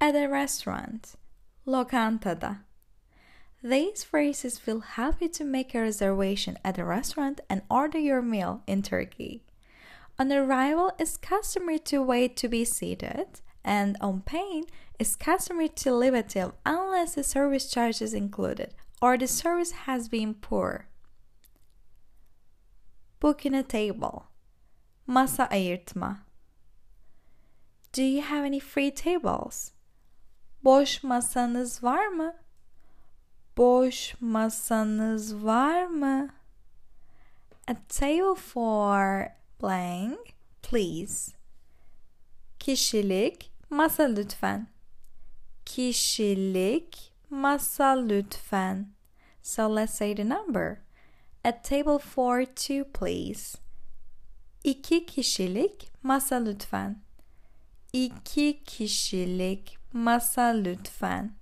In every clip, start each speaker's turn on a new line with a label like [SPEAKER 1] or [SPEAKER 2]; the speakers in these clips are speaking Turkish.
[SPEAKER 1] at a restaurant, lokantada. These phrases will help you to make a reservation at a restaurant and order your meal in Turkey. On arrival, it's customary to wait to be seated, and on paying, it's customary to leave a tip unless the service charge is included or the service has been poor. Booking a table. Masa ayırtma. Do you have any free tables? Boş masanız var mı? Boş masanız var mı? A table for blank, please. Kişilik masa lütfen. Kişilik masa lütfen. So let's say the number. A table for two, please. İki kişilik masa lütfen. İki kişilik masa lütfen.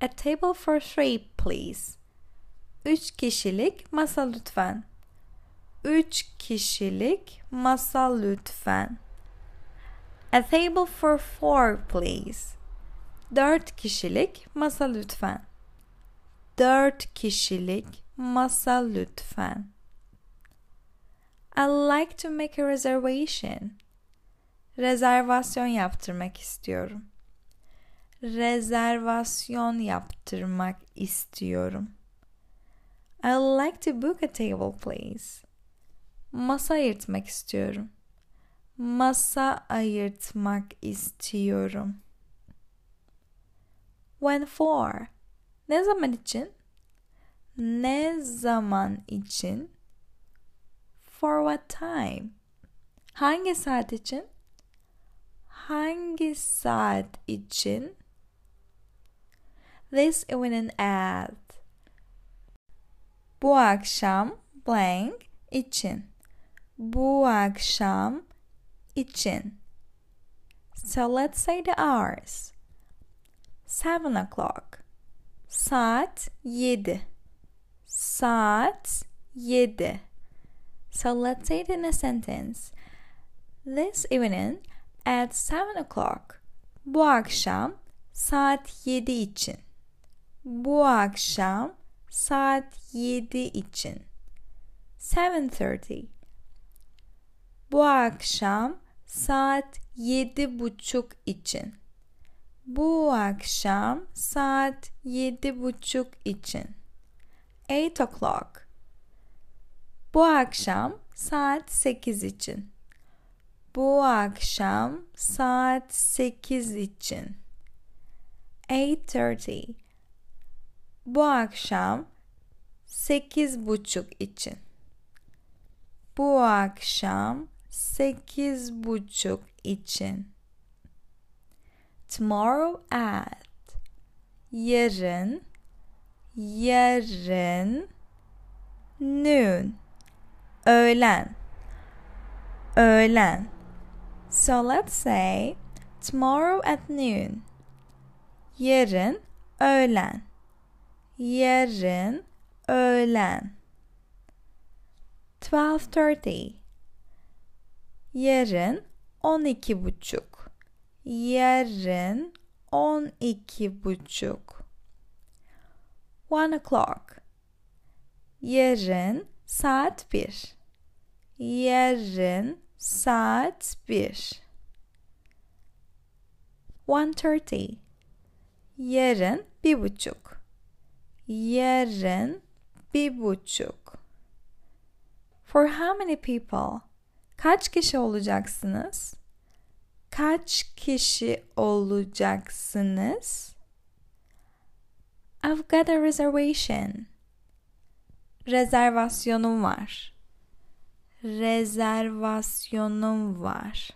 [SPEAKER 1] A table for three, please. Üç kişilik masa lütfen. Üç kişilik masa lütfen. A table for four, please. Dört kişilik masa lütfen. Dört kişilik masa lütfen. I'd like to make a reservation. Rezervasyon yaptırmak istiyorum. Rezervasyon yaptırmak istiyorum. I'd like to book a table, please. Masa ayırtmak istiyorum. Masa ayırtmak istiyorum. When for? Ne zaman için? Ne zaman için? For what time? Hangi saat için? Hangi saat için? This evening at. Bu akşam blank için. Bu akşam için. So let's say the hours. Seven o'clock. Saat yedi. Saat yedi. So let's say it in a sentence. This evening at seven o'clock. Bu akşam saat yedi için. Bu akşam saat yedi için. Seven thirty. Bu akşam saat yedi buçuk için. Bu akşam saat yedi buçuk için. Eight o'clock. Bu akşam saat sekiz için. Bu akşam saat sekiz için. Eight thirty. Bu akşam sekiz buçuk için. Bu akşam sekiz buçuk için. Tomorrow at. Yarın. Yarın. Noon. Öğlen. Öğlen. So let's say tomorrow at noon. Yarın öğlen. Yarın öğlen. 12.30 Yarın on iki buçuk. Yarın on iki buçuk. One o'clock. Yarın saat bir. Yarın saat bir. One thirty. Yarın bir buçuk. Yarın bir buçuk. For how many people? Kaç kişi olacaksınız? Kaç kişi olacaksınız? I've got a reservation. Rezervasyonum var. Rezervasyonum var.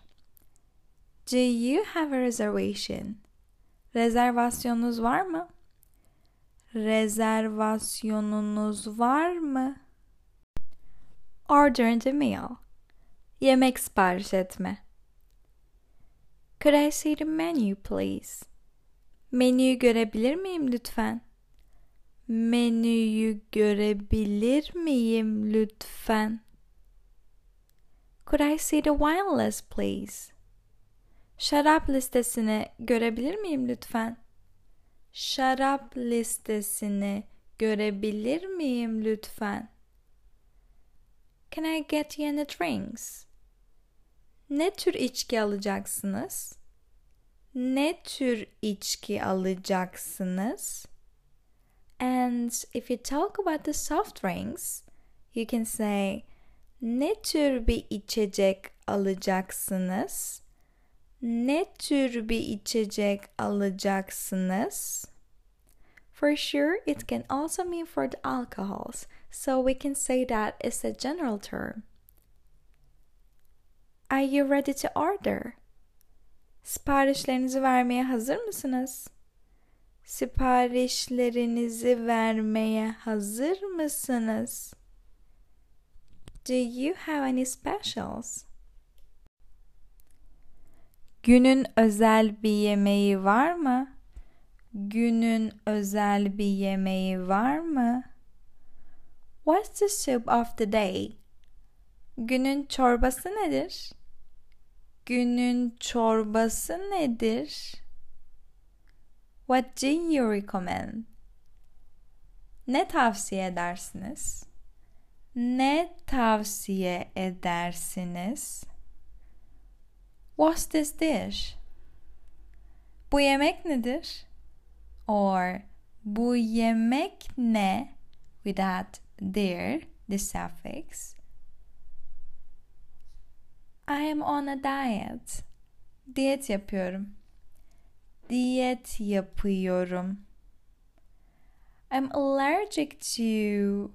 [SPEAKER 1] Do you have a reservation? Rezervasyonunuz var mı? Rezervasyonunuz var mı? Order the meal. Yemek sipariş etme. Could I see the menu please? Menüyü görebilir miyim lütfen? Menüyü görebilir miyim lütfen? Could I see the wine list please? Şarap listesini görebilir miyim lütfen? Şarap listesini görebilir miyim lütfen? Can I get you any drinks? Ne tür içki alacaksınız? Ne tür içki alacaksınız? And if you talk about the soft drinks, you can say ne tür bir içecek alacaksınız? Ne tür bir içecek alacaksınız? For sure, it can also mean for the alcohols, so we can say that it's a general term. Are you ready to order? Siparişlerinizi vermeye hazır mısınız? Siparişlerinizi vermeye hazır mısınız? Do you have any specials? Günün özel bir yemeği var mı? Günün özel bir yemeği var mı? What's the soup of the day? Günün çorbası nedir? Günün çorbası nedir? What do you recommend? Ne tavsiye edersiniz? Ne tavsiye edersiniz? What's this dish? Bu yemek nedir? Or bu yemek ne? With that there, the suffix. I am on a diet. Diyet yapıyorum. Diyet yapıyorum. I'm allergic to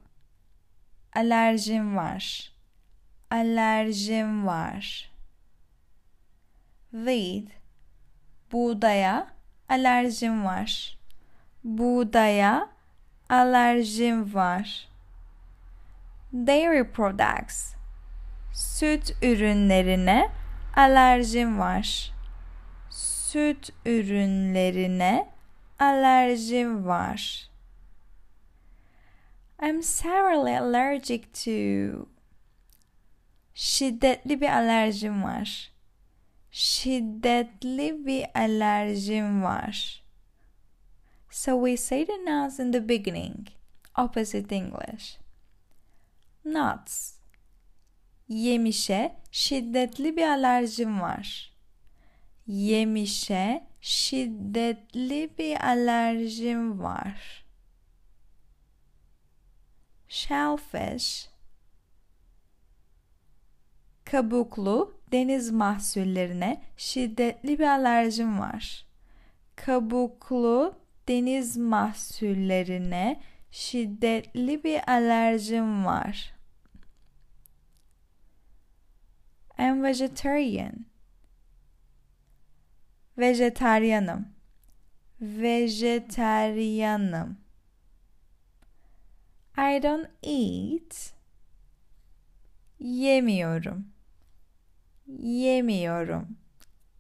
[SPEAKER 1] alerjim var. Alerjim var. Wheat buğdaya alerjim var. Buğdaya alerjim var. Dairy products süt ürünlerine alerjim var. Süt ürünlerine alerjim var. I'm severely allergic to şiddetli bir alerjim var. Şiddetli bir alerjim var. So we say the nouns in the beginning, opposite English. Nuts Yemişe şiddetli bir alerjim var. Yemişe şiddetli bir alerjim var. Shellfish Kabuklu deniz mahsullerine şiddetli bir alerjim var. Kabuklu deniz mahsullerine şiddetli bir alerjim var. I'm vegetarian. Vejetaryanım. Vejetaryanım. I don't eat. Yemiyorum. Yemiyorum.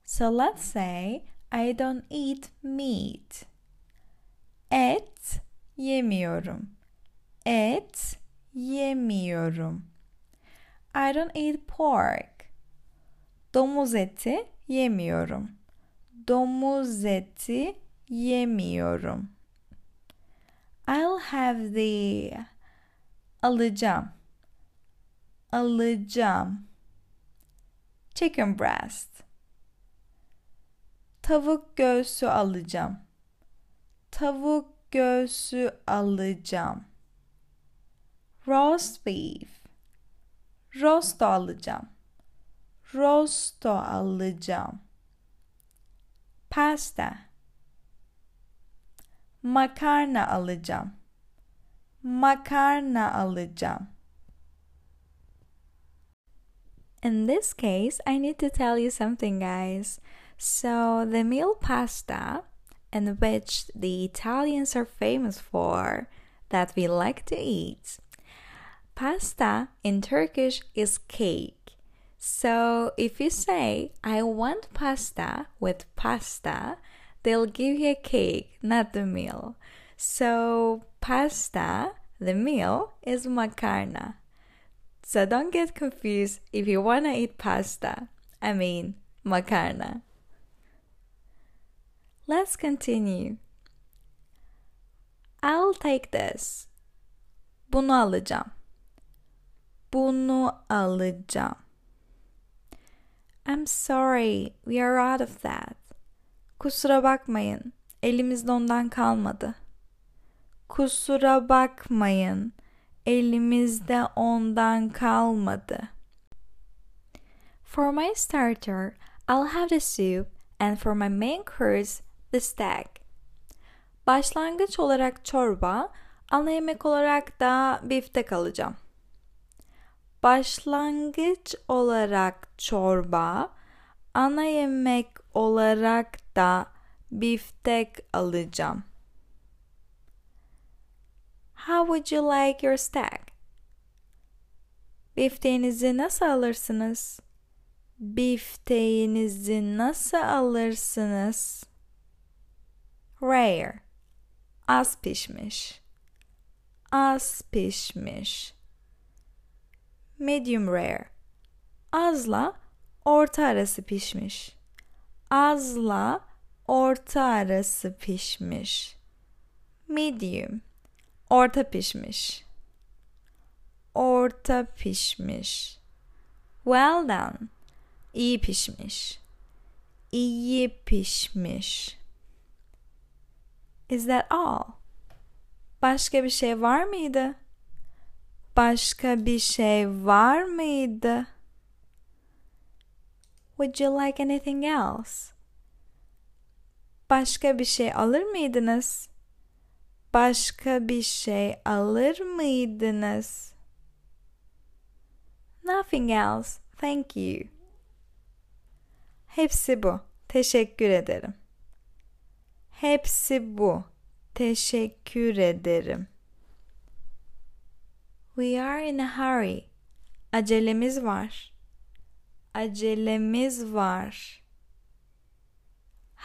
[SPEAKER 1] So let's say I don't eat meat. Et yemiyorum. Et yemiyorum. I don't eat pork. Domuz eti yemiyorum. Domuz eti yemiyorum. I'll have the alacağım. Alacağım. Chicken breast. Tavuk göğsü alacağım. Tavuk göğsü alacağım. Roast beef. Roast alacağım rosto alacağım. Pasta. Makarna alacağım. Makarna alacağım. In this case, I need to tell you something, guys. So, the meal pasta, in which the Italians are famous for, that we like to eat, pasta in Turkish is cake. So if you say, I want pasta with pasta, they'll give you a cake, not the meal. So pasta, the meal, is macarna. So don't get confused if you want to eat pasta. I mean, macarna. Let's continue. I'll take this. Bunu alacağım. Bunu alacağım. I'm sorry, we are out of that. Kusura bakmayın, elimizde ondan kalmadı. Kusura bakmayın, elimizde ondan kalmadı. For my starter, I'll have the soup and for my main course, the steak. Başlangıç olarak çorba, ana yemek olarak da biftek alacağım. Başlangıç olarak çorba, ana yemek olarak da biftek alacağım. How would you like your steak? Bifteğinizi nasıl alırsınız? Bifteğinizi nasıl alırsınız? Rare. Az pişmiş. Az pişmiş. Medium rare. Azla orta arası pişmiş. Azla orta arası pişmiş. Medium. Orta pişmiş. Orta pişmiş. Well done. İyi pişmiş. İyi pişmiş. Is that all? Başka bir şey var mıydı? Başka bir şey var mıydı? Would you like anything else? Başka bir şey alır mıydınız? Başka bir şey alır mıydınız? Nothing else. Thank you. Hepsi bu. Teşekkür ederim. Hepsi bu. Teşekkür ederim. We are in a hurry. Acelemiz var. Acelemiz var.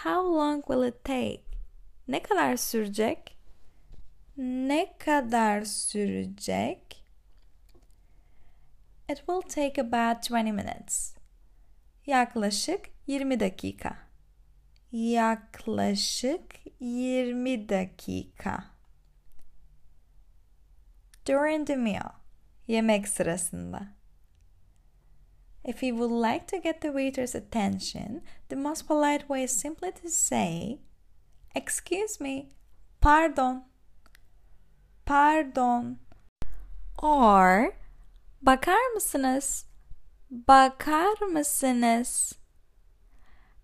[SPEAKER 1] How long will it take? Ne kadar sürecek? Ne kadar sürecek? It will take about 20 minutes. Yaklaşık 20 dakika. Yaklaşık 20 dakika. During the meal. Yemek sırasında. If you would like to get the waiter's attention, the most polite way is simply to say, Excuse me, pardon, pardon. Or, bakar mısınız? Bakar mısınız?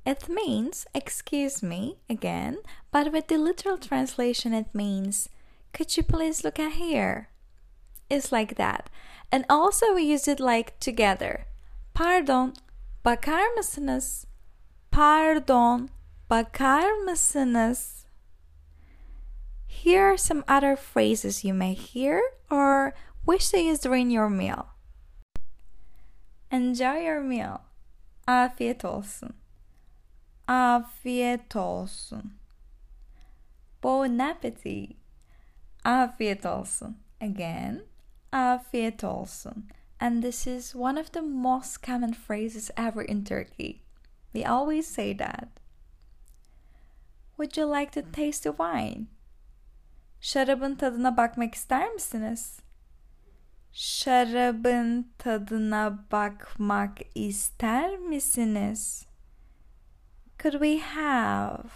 [SPEAKER 1] It means, excuse me, again, but with the literal translation, it means, could you please look at here? It's like that. And also, we use it like together. Pardon, bakar mısınız? Pardon, bakar mısınız? Here are some other phrases you may hear or wish to use during your meal. Enjoy your meal. Afiyet olsun. Afiyet olsun. Bon appetit. Afiyet olsun. Again, afiyet olsun. And this is one of the most common phrases ever in Turkey. We always say that. Would you like to taste the wine? Şarabın tadına bakmak ister misiniz? Şarabın tadına bakmak ister misiniz? Could we have?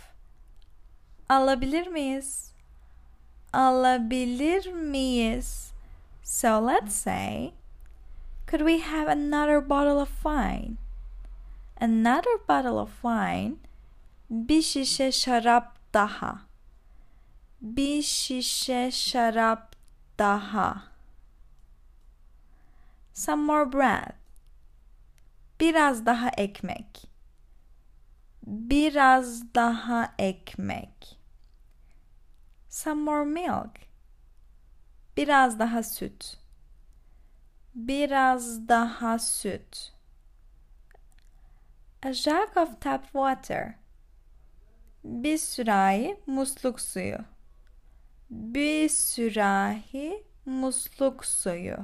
[SPEAKER 1] Alabilir miyiz? Alabilir miyiz? So let's say, could we have another bottle of wine? Another bottle of wine. Bir şişe şarap daha. Bir şişe şarap daha. Some more bread. Biraz daha ekmek. Biraz daha ekmek. Some more milk. Biraz daha süt. Biraz daha süt. A jug of tap water. Bir sürahi musluk suyu. Bir sürahi musluk suyu.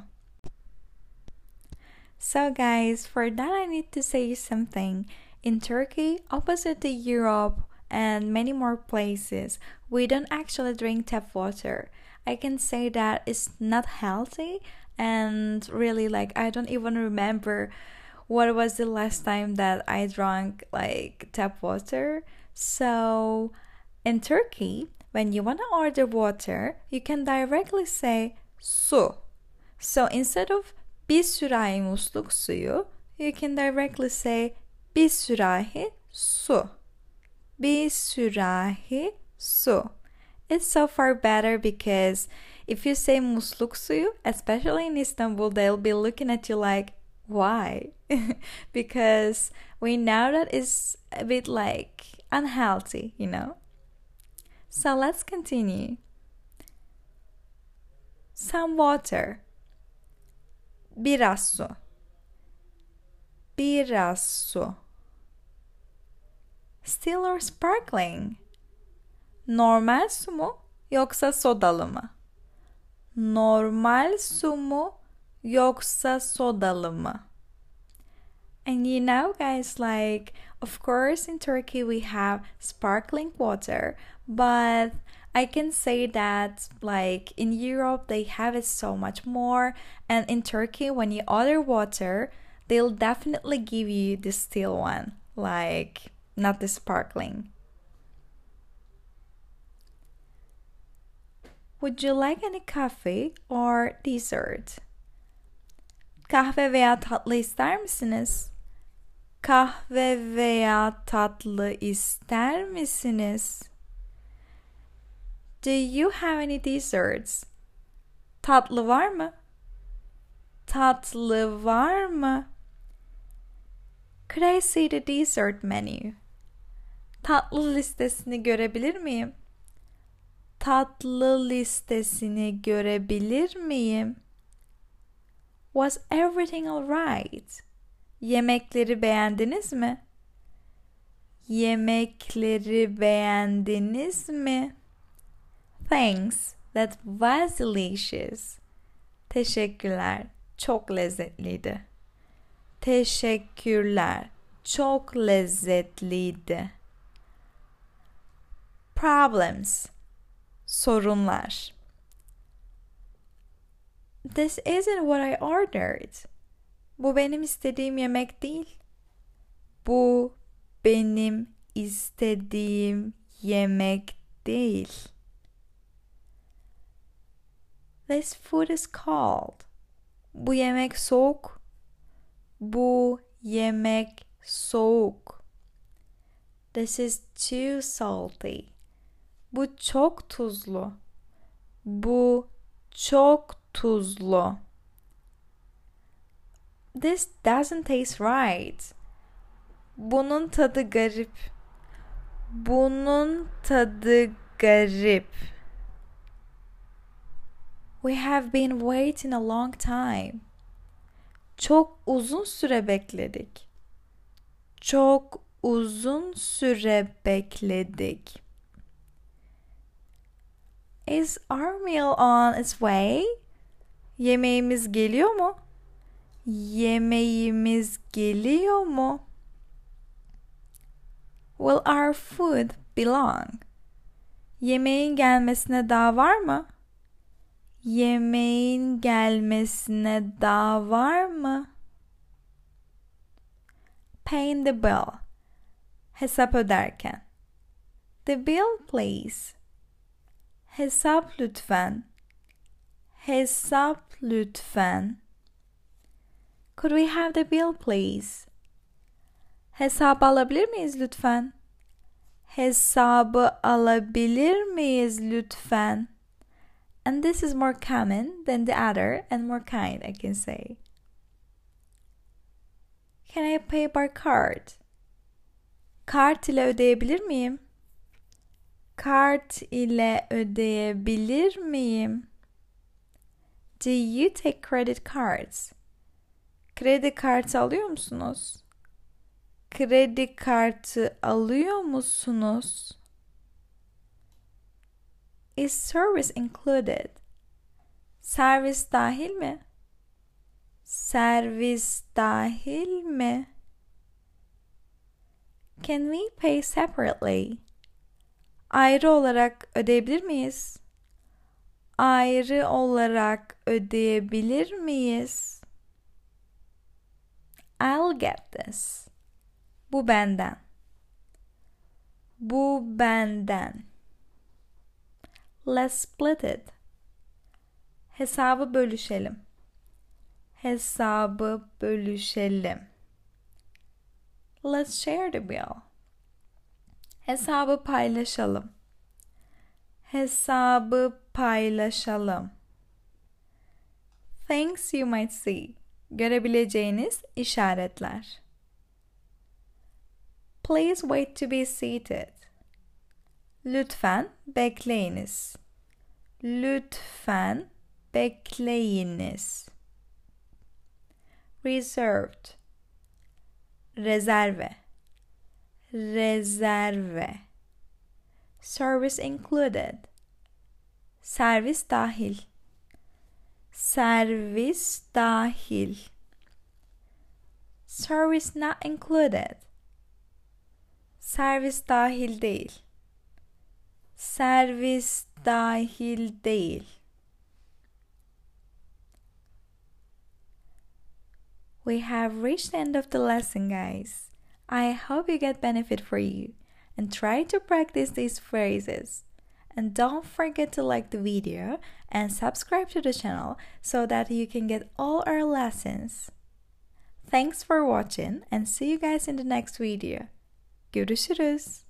[SPEAKER 1] So guys, for that I need to say something. In Turkey, opposite to Europe and many more places, we don't actually drink tap water. I can say that it's not healthy and really like I don't even remember what was the last time that I drank like tap water. So in Turkey, when you want to order water, you can directly say su. So instead of bir sürahi musluk suyu, you can directly say bir sürahi su. Bir sürahi su. It's so far better because if you say musluk suyu, especially in Istanbul, they'll be looking at you like, why? because we know that it's a bit like unhealthy, you know? So let's continue. Some water. Biraz su. Biraz su. Still or sparkling? Normal su mu yoksa sodalı mı? Normal su mu yoksa sodalı mı? And you know, guys, like, of course, in Turkey we have sparkling water, but I can say that, like, in Europe they have it so much more. And in Turkey, when you order water, they'll definitely give you the still one, like, not the sparkling. Would you like any coffee or dessert? Kahve veya tatlı ister misiniz? Kahve veya tatlı ister misiniz? Do you have any desserts? Tatlı var mı? Tatlı var mı? Could I see the dessert menu? Tatlı listesini görebilir miyim? Tatlı listesini görebilir miyim? Was everything alright? Yemekleri beğendiniz mi? Yemekleri beğendiniz mi? Thanks, that was delicious. Teşekkürler, çok lezzetliydi. Teşekkürler, çok lezzetliydi. Problems, sorunlar. This isn't what I ordered. Bu benim istediğim yemek değil. Bu benim istediğim yemek değil. This food is cold. Bu yemek soğuk. Bu yemek soğuk. This is too salty. Bu çok tuzlu. Bu çok tuzlu. This doesn't taste right. Bunun tadı garip. Bunun tadı garip. We have been waiting a long time. Çok uzun süre bekledik. Çok uzun süre bekledik. Is our meal on its way? Yemeğimiz geliyor mu? Yemeğimiz geliyor mu? Will our food belong? Yemeğin gelmesine daha var mı? Yemeğin gelmesine daha var mı? Paying the bill. Hesap öderken. The bill please. Hesap lütfen. Hesap lütfen. Could we have the bill please? Hesabı alabilir miyiz lütfen? Hesabı alabilir miyiz lütfen? And this is more common than the other and more kind, I can say. Can I pay by card? Kart ile ödeyebilir miyim? Kart ile ödeyebilir miyim? Do you take credit cards? Kredi kartı alıyor musunuz? Kredi kartı alıyor musunuz? Is service included? Servis dahil mi? Servis dahil mi? Can we pay separately? Ayrı olarak ödeyebilir miyiz? Ayrı olarak ödeyebilir miyiz? I'll get this. Bu benden. Bu benden. Let's split it. Hesabı bölüşelim. Hesabı bölüşelim. Let's share the bill. Hesabı paylaşalım. Hesabı paylaşalım. Things you might see. Görebileceğiniz işaretler. Please wait to be seated. Lütfen bekleyiniz. Lütfen bekleyiniz. Reserved. Rezerve. Rezerve. Service included. Servis dahil. Servis dahil. Service not included. Servis dahil değil. Servis dahil değil. We have reached the end of the lesson, guys. I hope you get benefit for you and try to practice these phrases. And don't forget to like the video and subscribe to the channel so that you can get all our lessons. Thanks for watching and see you guys in the next video. Görüşürüz.